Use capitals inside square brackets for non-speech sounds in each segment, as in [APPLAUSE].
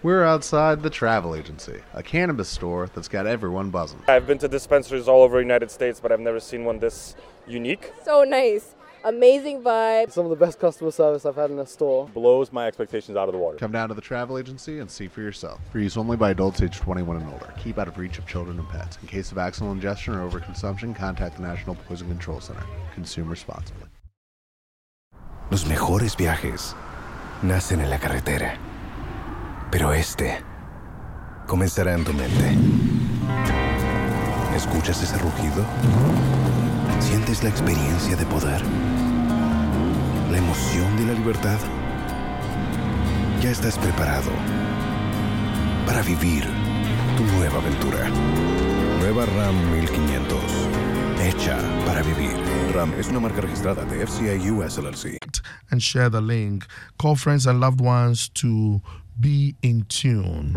We're outside the travel agency, a cannabis store that's got everyone buzzing. I've been to dispensaries all over the United States, but I've never seen one this unique. So nice. Amazing vibe. Some of the best customer service I've had in a store. Blows my expectations out of the water. Come down to the travel agency and see for yourself. For use only by adults age 21 and older. Keep out of reach of children and pets. In case of accidental ingestion or overconsumption, contact the National Poison Control Center. Consume responsibly. Los mejores viajes nacen en la carretera. Pero este comenzará en tu mente. ¿Escuchas ese rugido? ¿Sientes la experiencia de poder? ¿La emoción de la libertad? Ya estás preparado para vivir tu nueva aventura. Nueva RAM 1500. Hecha para vivir. RAM es una marca registrada de FCI US LLC. And share the link. Call friends and loved ones to be in tune.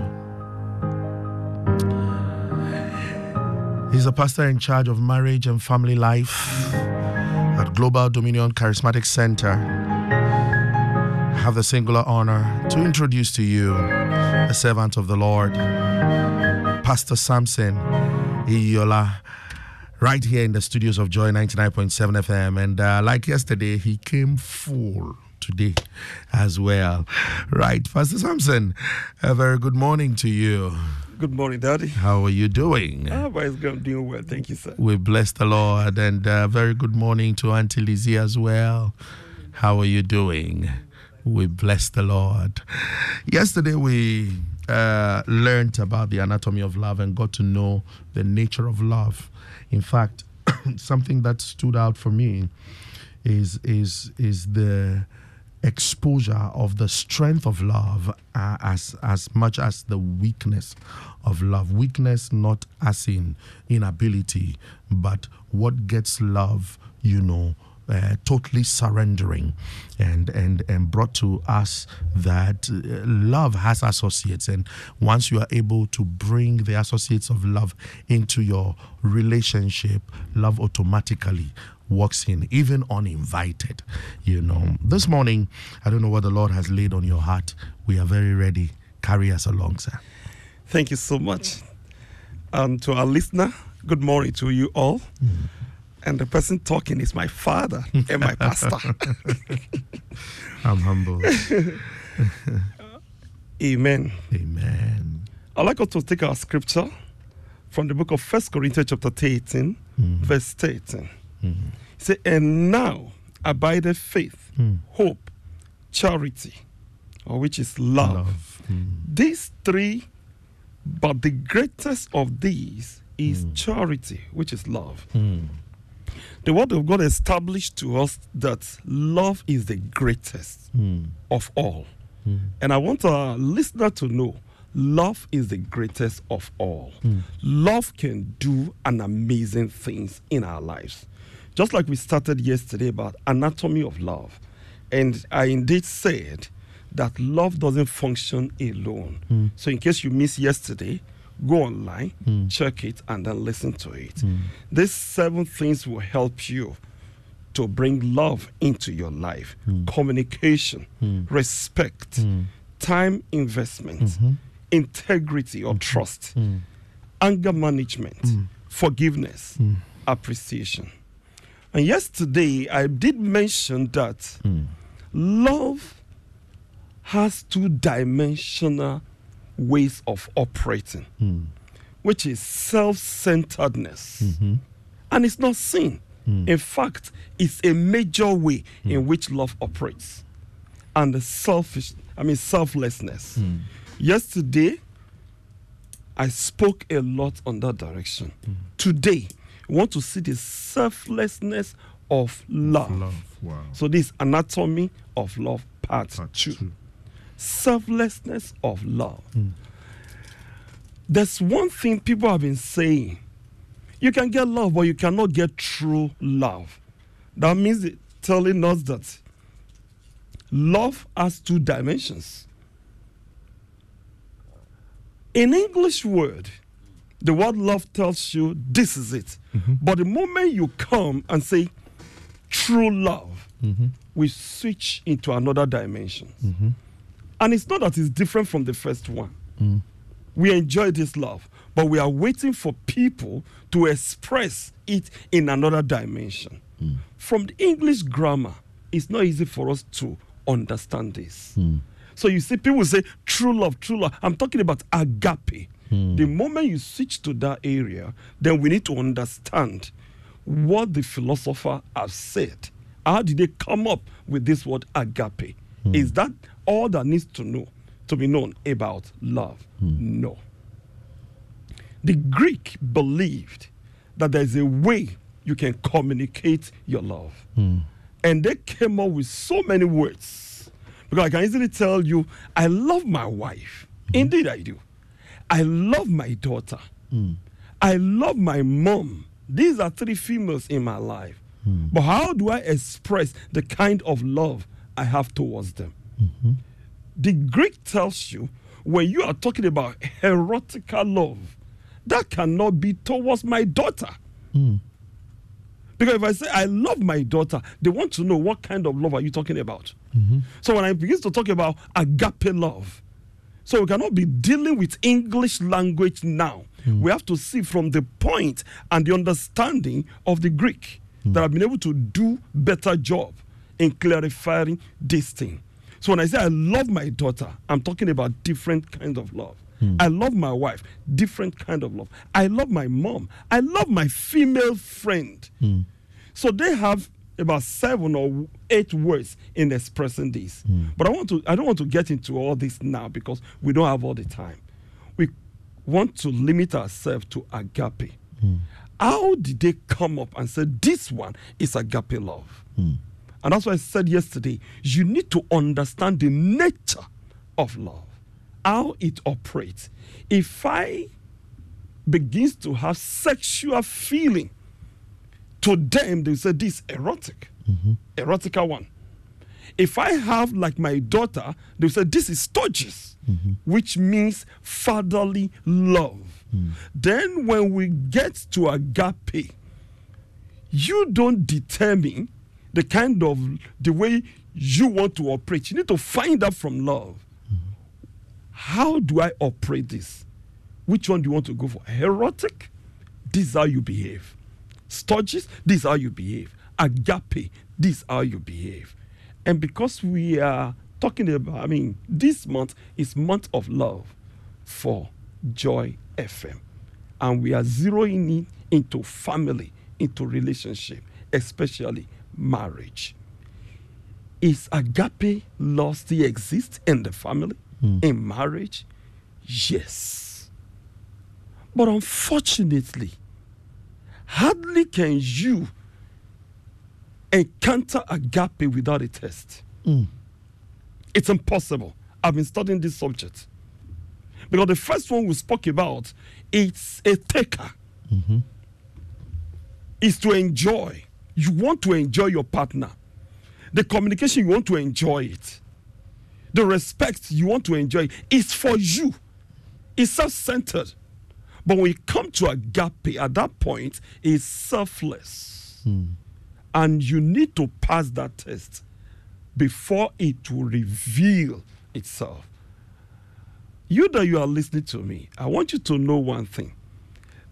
He's a pastor in charge of marriage and family life at Global Dominion Charismatic Center. I have the singular honor to introduce to you a servant of the Lord, Pastor Samson Iyola, right here in the studios of Joy 99.7 FM. And uh, like yesterday, he came full today as well. Right, Pastor Samson, a very good morning to you. Good morning, Daddy. How are you doing? Ah, I'm doing well. Thank you, sir. We bless the Lord. And uh, very good morning to Auntie Lizzie as well. How are you doing? We bless the Lord. Yesterday, we uh, learned about the anatomy of love and got to know the nature of love. In fact, [COUGHS] something that stood out for me is is is the exposure of the strength of love uh, as as much as the weakness of love. Weakness not as in inability but what gets love you know uh, totally surrendering and and and brought to us that uh, love has associates. And once you are able to bring the associates of love into your relationship love automatically walks in, even uninvited. You know, this morning, I don't know what the Lord has laid on your heart. We are very ready. Carry us along, sir. Thank you so much. Um, to our listener, good morning to you all. Mm. And the person talking is my father and my pastor. [LAUGHS] I'm humble. [LAUGHS] Amen. Amen. I'd like us to take our scripture from the book of First Corinthians chapter 13, mm. verse 13. Mm-hmm. Say, and now abideth faith, mm. hope, charity, or which is love. love. Mm. These three, but the greatest of these is mm. charity, which is love. Mm. The word of God established to us that love is the greatest mm. of all. Mm. And I want our listener to know love is the greatest of all. Love can do an amazing things in our lives just like we started yesterday about anatomy of love. And I indeed said that love doesn't function alone. Hmm. So, in case you missed yesterday, go online, hmm. check it, and then listen to it. Hmm. These seven things will help you to bring love into your life. Communication, respect, time investment, mm-hmm. integrity or mm-hmm. trust, anger management, forgiveness, appreciation. And yesterday, I did mention that hmm. love has two dimensional ways of operating, hmm. which is self centeredness. Mm-hmm. And it's not sin. Hmm. In fact, it's a major way in which love operates. And the selfish, I mean, selflessness. Yesterday, I spoke a lot on that direction. Today, I want to see the selflessness of love. Love. Wow. So, this anatomy of love, part, two. Selflessness of love. Hmm. There's one thing people have been saying you can get love, but you cannot get true love. That means it telling us that love has two dimensions. In English word, the word love tells you this is it. Mm-hmm. But the moment you come and say true love, mm-hmm. we switch into another dimension. Mm-hmm. And it's not that it's different from the first one. Mm. We enjoy this love, but we are waiting for people to express it in another dimension. Mm. From the English grammar, it's not easy for us to understand this. Mm. So you see, people say true love, true love. I'm talking about agape. Hmm. The moment you switch to that area, then we need to understand what the philosopher has said. How did they come up with this word agape? Hmm. Is that all that needs to know to be known about love? Hmm. No. The Greek believed that there's a way you can communicate your love. And they came up with so many words. Because I can easily tell you, I love my wife. Indeed, I do. I love my daughter. Hmm. I love my mom. These are three females in my life. Hmm. But how do I express the kind of love I have towards them? Mm-hmm. The Greek tells you when you are talking about erotica love, that cannot be towards my daughter. Hmm. Because if I say I love my daughter, they want to know what kind of love are you talking about. Mm-hmm. So when I begin to talk about agape love, so we cannot be dealing with English language now. Hmm. We have to see from the point and the understanding of the Greek hmm. that I've been able to do better job in clarifying this thing. So when I say I love my daughter, I'm talking about different kind of love. Hmm. I love my wife, different kind of love. I love my mom. I love my female friend. So they have about seven or eight words in expressing this. Hmm. But I want to I don't want to get into all this now because we don't have all the time. We want to limit ourselves to agape. Hmm. How did they come up and say this one is agape love? Hmm. And that's why I said yesterday, you need to understand the nature of love, how it operates. If I begins to have sexual feeling, to them they say this erotic, mm-hmm. erotica one. If I have like my daughter, they say this is storges, mm-hmm. which means fatherly love. Mm. Then when we get to agape, you don't determine the kind of the way you want to operate. You need to find out from love. Mm-hmm. How do I operate this? Which one do you want to go for? Erotic? This is how you behave. Storges? This is how you behave. Agape? This is how you behave. And because we are talking about, I mean, this month is month of love for Joy FM. And we are zeroing in into family, into relationship, especially marriage. Is agape love still exist in the family, hmm. in marriage? Yes. But unfortunately, hardly can you encounter agape without a test. Mm. It's impossible. I've been studying this subject. Because the first one we spoke about, it's a taker. Mm-hmm. Is to enjoy. You want to enjoy your partner. The communication, you want to enjoy it. the respect you want to enjoy is for you. It's self centered. But when you come to agape, at that point, it's selfless. Hmm. And you need to pass that test before it will reveal itself. You that you are listening to me, I want you to know one thing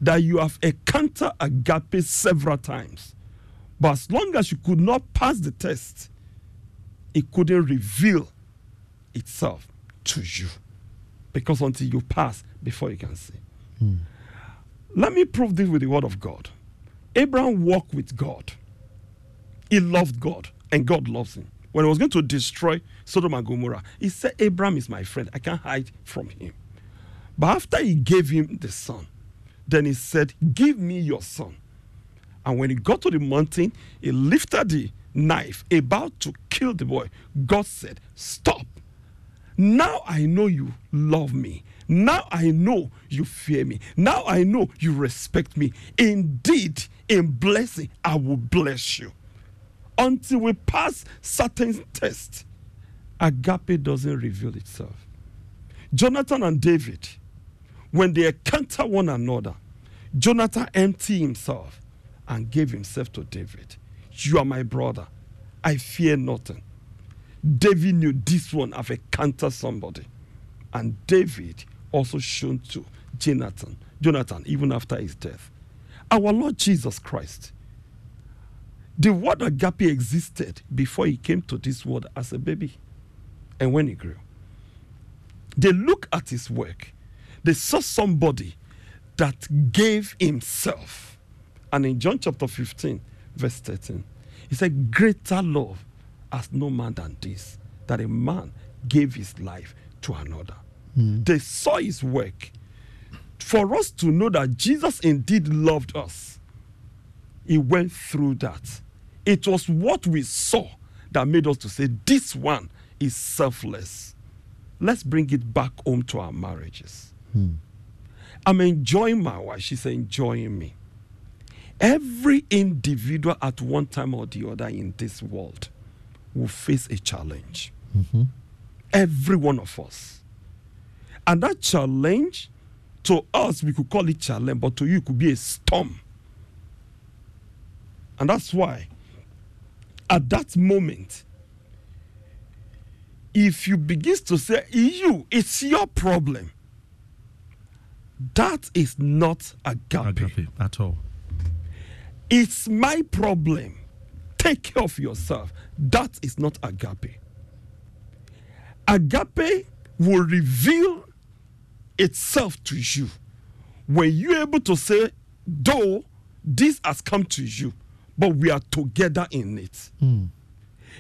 that you have encountered agape several times. But as long as you could not pass the test, it couldn't reveal itself to you. Because until you pass, before you can see. Hmm. Let me prove this with the word of God. Abraham walked with God. He loved God, and God loves him. When he was going to destroy Sodom and Gomorrah, he said, Abraham is my friend. I can't hide from him. But after he gave him the son, then he said, Give me your son. And when he got to the mountain, he lifted the knife, about to kill the boy. God said, Stop. Now I know you love me. Now I know you fear me. Now I know you respect me. Indeed, in blessing, I will bless you. Until we pass certain tests, agape doesn't reveal itself. Jonathan and David, when they encounter one another, Jonathan emptied himself and gave himself to David. You are my brother. I fear nothing. David knew this one have encountered somebody. And David also shown to Jonathan, Jonathan, even after his death. Our Lord Jesus Christ. The word agape existed before he came to this world as a baby and when he grew. They look at his work, they saw somebody that gave himself. And in John chapter 15, verse 13, he said, Greater love has no man than this, that a man gave his life to another. Mm. They saw his work. For us to know that Jesus indeed loved us, he went through that. It was what we saw that made us to say, This one is selfless. Let's bring it back home to our marriages. Hmm. I'm enjoying my wife, she's enjoying me. Every individual at one time or the other in this world will face a challenge. Mm-hmm. Every one of us. And that challenge, to us, we could call it challenge, but to you, it could be a storm. And that's why, at that moment, if you begin to say, you, it's your problem, that is not agape. Agape at all. It's my problem. Take care of yourself. That is not agape. Agape will reveal itself to you were you're able to say, though this has come to you, but we are together in it. Hmm.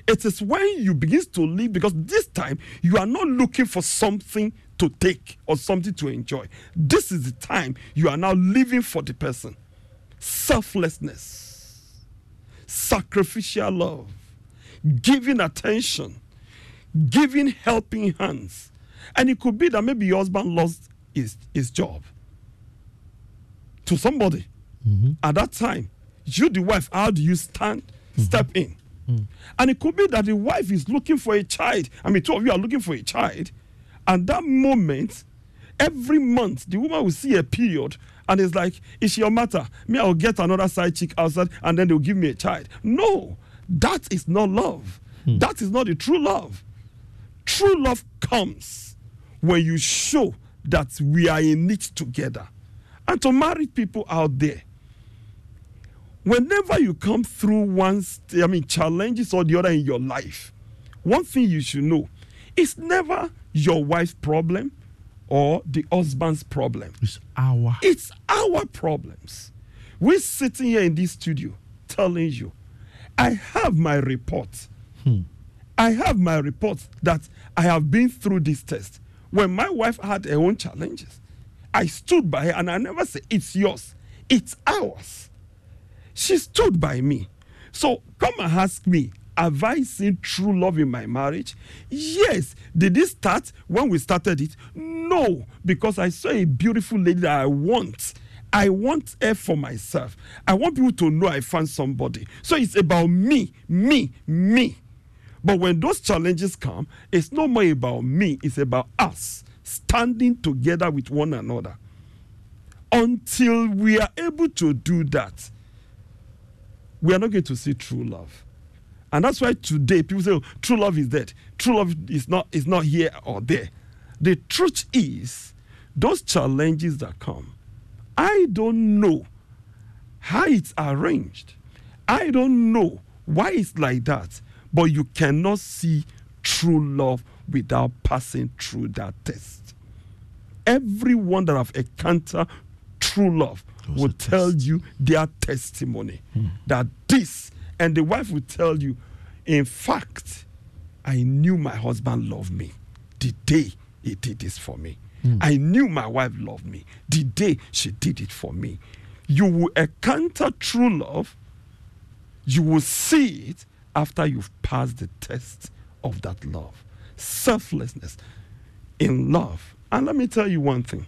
It is when you begin to live because this time you are not looking for something to take or something to enjoy. This is the time you are now living for the person. Selflessness, sacrificial love, giving attention, giving helping hands. And it could be that maybe your husband lost his, his job to somebody. Mm-hmm. At that time, you, the wife, how do you stand, mm-hmm. step in? Mm. And it could be that the wife is looking for a child. I mean, two of you are looking for a child. And that moment, every month, the woman will see a period and it's like, it's your matter. Me, I'll get another side chick outside and then they'll give me a child. No, that is not love. Hmm. That is not the true love. True love comes when you show that we are in it together. And to married people out there, whenever you come through one, I mean, challenges or the other in your life, one thing you should know it's never your wife's problem or the husband's problem. It's our. It's our problems. We're sitting here in this studio telling you, I have my report. Hmm. I have my report that I have been through this test. When my wife had her own challenges, I stood by her and I never said, It's yours, it's ours. She stood by me. So come and ask me, have I seen true love in my marriage? Yes. Did it start when we started it? No, because I saw a beautiful lady that I want. I want her for myself. I want people to know I found somebody. So it's about me, me, me. But when those challenges come, it's no more about me, it's about us standing together with one another. Until we are able to do that, we are not going to see true love. And that's why today people say, oh, true love is dead. True love is not, is not here or there. The truth is, those challenges that come, I don't know how it's arranged. I don't know why it's like that. But you cannot see true love without passing through that test. Everyone that have encountered true love will tell you their testimony hmm. that this, and the wife will tell you, in fact, I knew my husband loved me the day he did this for me. Mm. I knew my wife loved me the day she did it for me. You will encounter true love, you will see it after you've passed the test of that love. Selflessness in love. And let me tell you one thing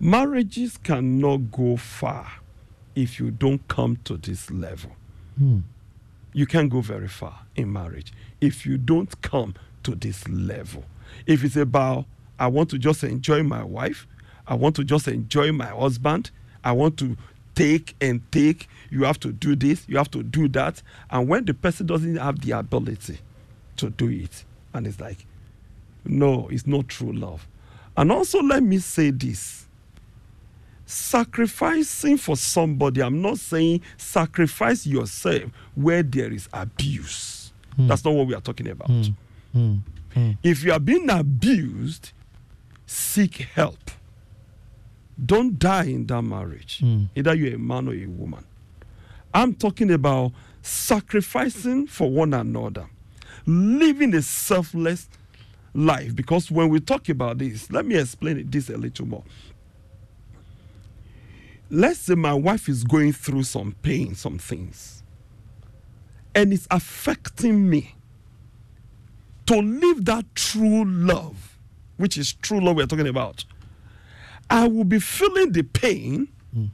marriages cannot go far if you don't come to this level. Mm. You can't go very far in marriage if you don't come to this level. If it's about, I want to just enjoy my wife, I want to just enjoy my husband, I want to take and take, you have to do this, you have to do that. And when the person doesn't have the ability to do it, and it's like, no, it's not true love. And also, let me say this sacrificing for somebody, I'm not saying sacrifice yourself where there is abuse. Mm. That's not what we are talking about. Mm. Mm. If you are being abused, seek help. Don't die in that marriage. Mm. Either you're a man or a woman. I'm talking about sacrificing for one another, living a selfless life. Because when we talk about this, let me explain this a little more. Let's say my wife is going through some pain, some things, and it's affecting me to live that true love, which is true love we're talking about, I will be feeling the pain. Mm.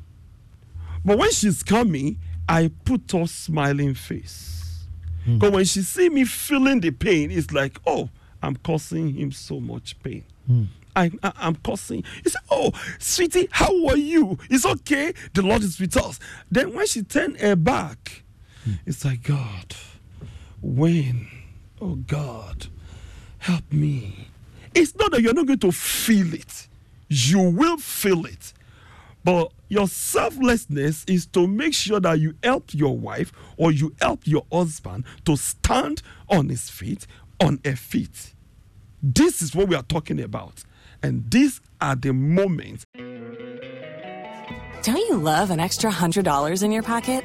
But when she's coming, I put a smiling face. Because mm. when she see me feeling the pain, it's like, oh, I'm causing him so much pain. Mm. I, I, am causing. He said, Oh, sweetie, how are you? It's okay. The Lord is with us. Then when she turned her back, mm. it's like, God, when? Oh God, help me. It's not that you're not going to feel it, you will feel it. But your selflessness is to make sure that you help your wife or you help your husband to stand on his feet, on her feet. This is what we are talking about. And these are the moments. Don't you love an extra $100 in your pocket?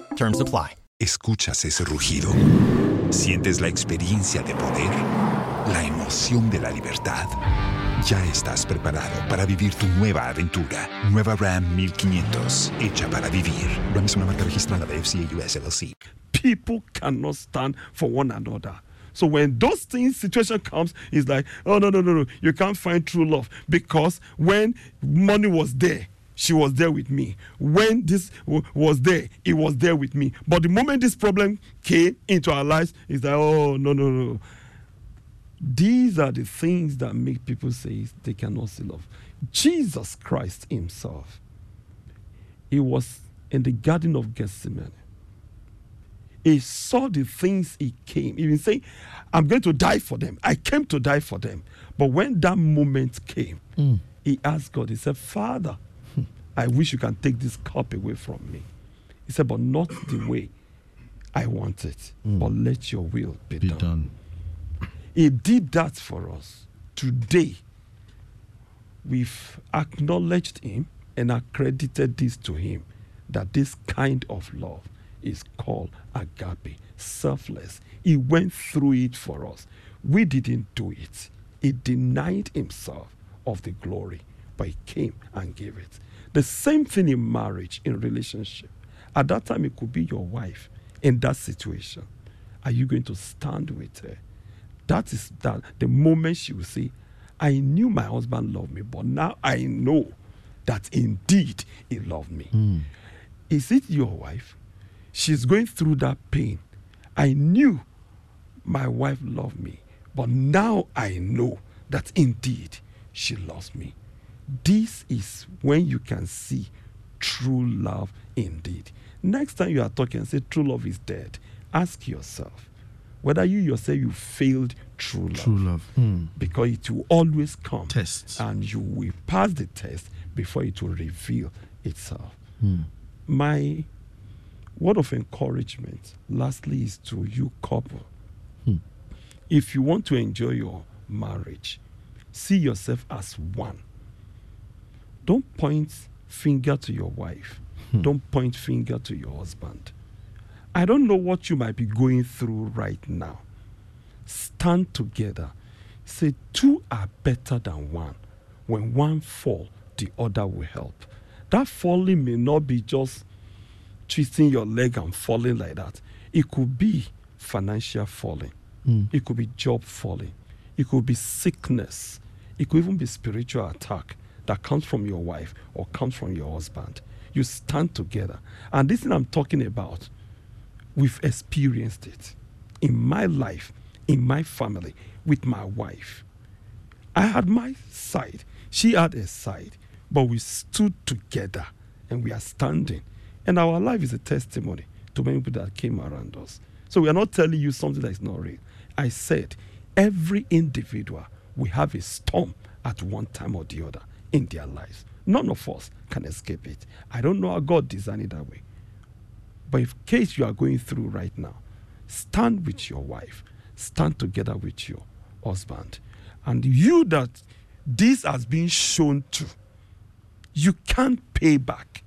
Terms apply. Escuchas ese rugido, sientes la experiencia de poder, la emoción de la libertad. Ya estás preparado para vivir tu nueva aventura. Nueva Ram 1500, hecha para vivir. Ram es una marca registrada de FCA US LLC. People cannot stand for one another. So when those things situation comes, it's like, oh no no no no, you can't find true love because when money was there, she was there with me. When this w- was there, it was there with me. But the moment this problem came into our lives, it's like, oh no no no. These are the things that make people say they cannot see love. Jesus Christ Himself, He was in the Garden of Gethsemane. He saw the things he came. He was saying, I'm going to die for them. I came to die for them. But when that moment came, mm. he asked God, he said, Father, I wish you can take this cup away from me. He said, but not the way I want it, mm. but let your will be, be done. done. He did that for us. Today, we've acknowledged him and accredited this to him that this kind of love is called agape, selfless. He went through it for us. We didn't do it. He denied himself of the glory, but he came and gave it. The same thing in marriage, in relationship. At that time, it could be your wife in that situation. Are you going to stand with her? That is that the moment she will say, I knew my husband loved me, but now I know that indeed he loved me. Mm. Is it your wife? She's going through that pain. I knew my wife loved me, but now I know that indeed she loves me. This is when you can see true love indeed. Next time you are talking and say true love is dead, ask yourself whether you yourself you failed true love. True love. Mm. Because it will always come. Tests. And you will pass the test before it will reveal itself. Mm. My word of encouragement, lastly, is to you couple. Mm. If you want to enjoy your marriage, see yourself as one. Don't point finger to your wife. Hmm. Don't point finger to your husband. I don't know what you might be going through right now. Stand together. Say two are better than one. When one fall, the other will help. That falling may not be just twisting your leg and falling like that. It could be financial falling. Mm. It could be job falling. It could be sickness. It could even be spiritual attack that comes from your wife or comes from your husband. You stand together. And this thing I'm talking about, we've experienced it in my life, in my family, with my wife. I had my side, she had a side, but we stood together and we are standing. And our life is a testimony to many people that came around us. So we are not telling you something that is not real. I said, every individual we have a storm at one time or the other in their lives. None of us can escape it. I don't know how God designed it that way. But in case you are going through right now, stand with your wife, stand together with your husband. And you that this has been shown to, you can't pay back.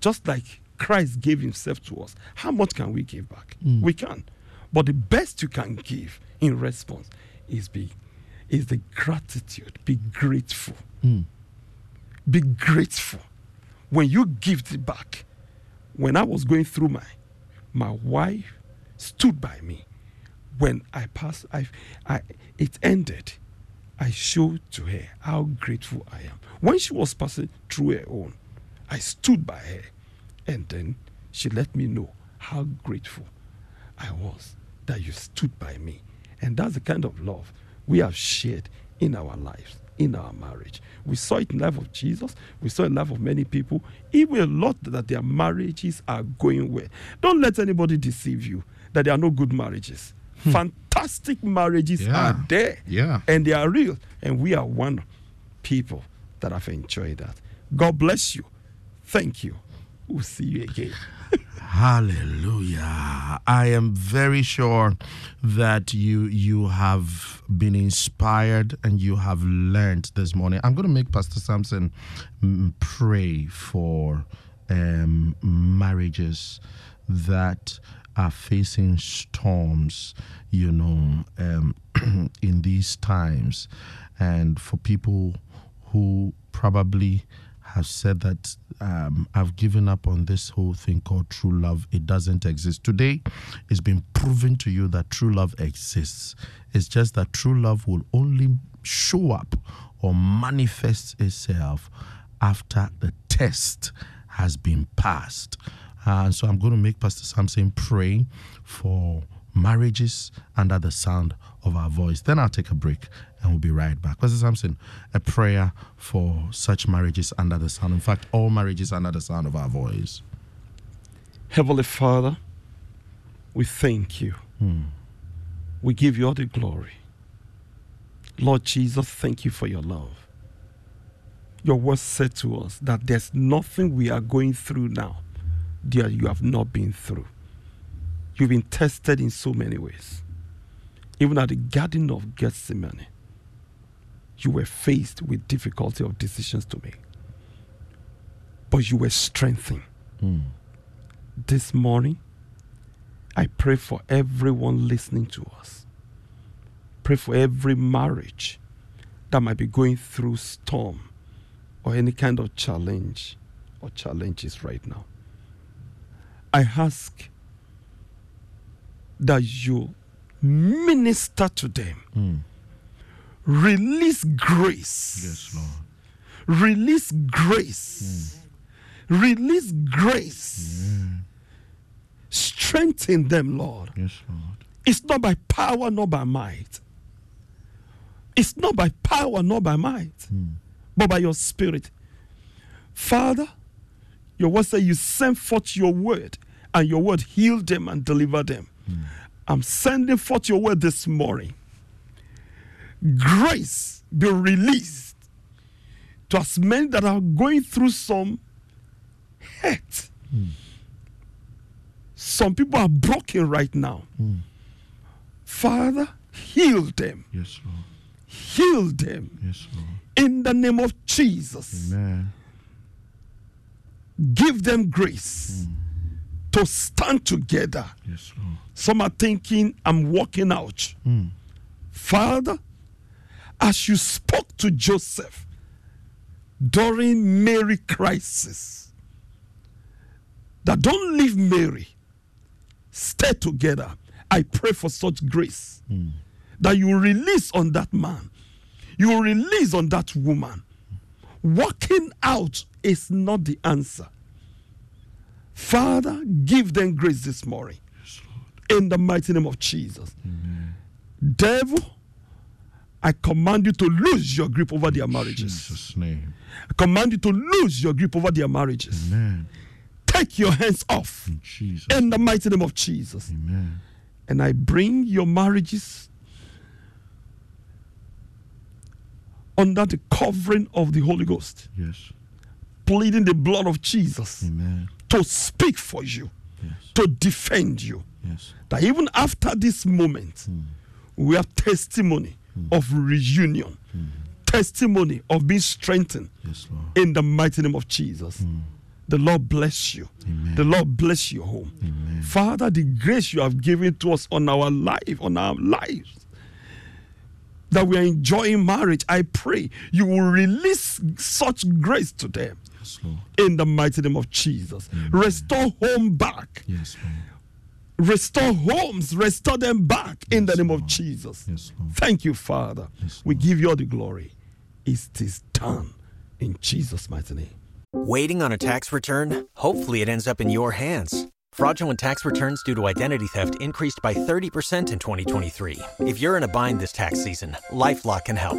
Just like Christ gave himself to us. How much can we give back? Mm. We can. But the best you can give in response is be is the gratitude. Be grateful. Mm. Be grateful. When you give it back, when I was going through my my wife stood by me. When I passed, I, I it ended. I showed to her how grateful I am. When she was passing through her own, I stood by her, and then she let me know how grateful I was that you stood by me. And that's the kind of love we have shared in our lives in our marriage. We saw it in the life of Jesus. We saw it in the life of many people. Even a lot that their marriages are going well. Don't let anybody deceive you that there are no good marriages. Hmm. Fantastic marriages yeah. are there. Yeah. And they are real. And we are one people that have enjoyed that. God bless you. Thank you. We'll see you again. Hallelujah. I am very sure that you you have been inspired and you have learned this morning. I'm going to make Pastor Samson mm, pray for um, marriages that are facing storms, you know, um, [CLEARS THROAT] in these times, and for people who probably have said that um, I've given up on this whole thing called true love. It doesn't exist. Today, it's been proven to you that true love exists. It's just that true love will only show up or manifest itself after the test has been passed. Uh, so I'm going to make Pastor Samson pray for marriages under the sound of our voice. Then I'll take a break and we'll be right back. Pastor Samson, a prayer for such marriages under the sound. In fact, all marriages under the sound of our voice. Heavenly Father, we thank you. Hmm. We give you all the glory. Lord Jesus, thank you for your love. Your word said to us that there's nothing we are going through now that you have not been through. You've been tested in so many ways. Even at the Garden of Gethsemane, you were faced with difficulty of decisions to make. But you were strengthened. Hmm. This morning, I pray for everyone listening to us. Pray for every marriage that might be going through storm or any kind of challenge or challenges right now. I ask that you minister to them. Hmm. Release grace. Yes, Lord. Release grace. Hmm. Release grace. Strengthen them, Lord. Yes, Lord. It's not by power nor by might. It's not by power nor by might, hmm. but by your spirit. Father, your word says you send forth your word, and your word healed them and delivered them. I'm sending forth your word this morning. Grace be released to as many that are going through some hurt. Some people are broken right now. Father, heal them. Yes, Lord. Heal them Yes, Lord. in the name of Jesus. Amen. Give them grace mm. To stand together. Yes, Lord. Some are thinking, I'm walking out. Hmm. Father, as you spoke to Joseph during Mary crisis, that don't leave Mary, stay together. I pray for such grace hmm. that you release on that man, you release on that woman. Walking out is not the answer. Father, give them grace this morning. In the mighty name of Jesus. Devil, I command you to lose your grip over their marriages. Jesus' name. I command you to lose your grip over their marriages. Amen. Take your hands off. In Jesus. In the mighty name of Jesus. Amen. And I bring your marriages under the covering of the Holy Ghost, Yes. pleading the blood of Jesus Amen. To speak for you, Yes. to defend you. Yes. That even after this moment, hmm. we have testimony hmm. of reunion, hmm. testimony of being strengthened Yes, Lord. in the mighty name of Jesus. The Lord bless you. Amen. The Lord bless your home. Amen. Father, the grace you have given to us on our life, on our lives, that we are enjoying marriage, I pray you will release such grace to them Yes, Lord. in the mighty name of Jesus. Restore home back. Yes, Lord. Restore homes, restore them back in the name of Jesus. Yes, Lord. Thank you, Father. Yes, we give you all the glory. It is done in Jesus' mighty name. Waiting on a tax return? Hopefully, it ends up in your hands. Fraudulent tax returns due to identity theft increased by 30% in 2023. If you're in a bind this tax season, LifeLock can help.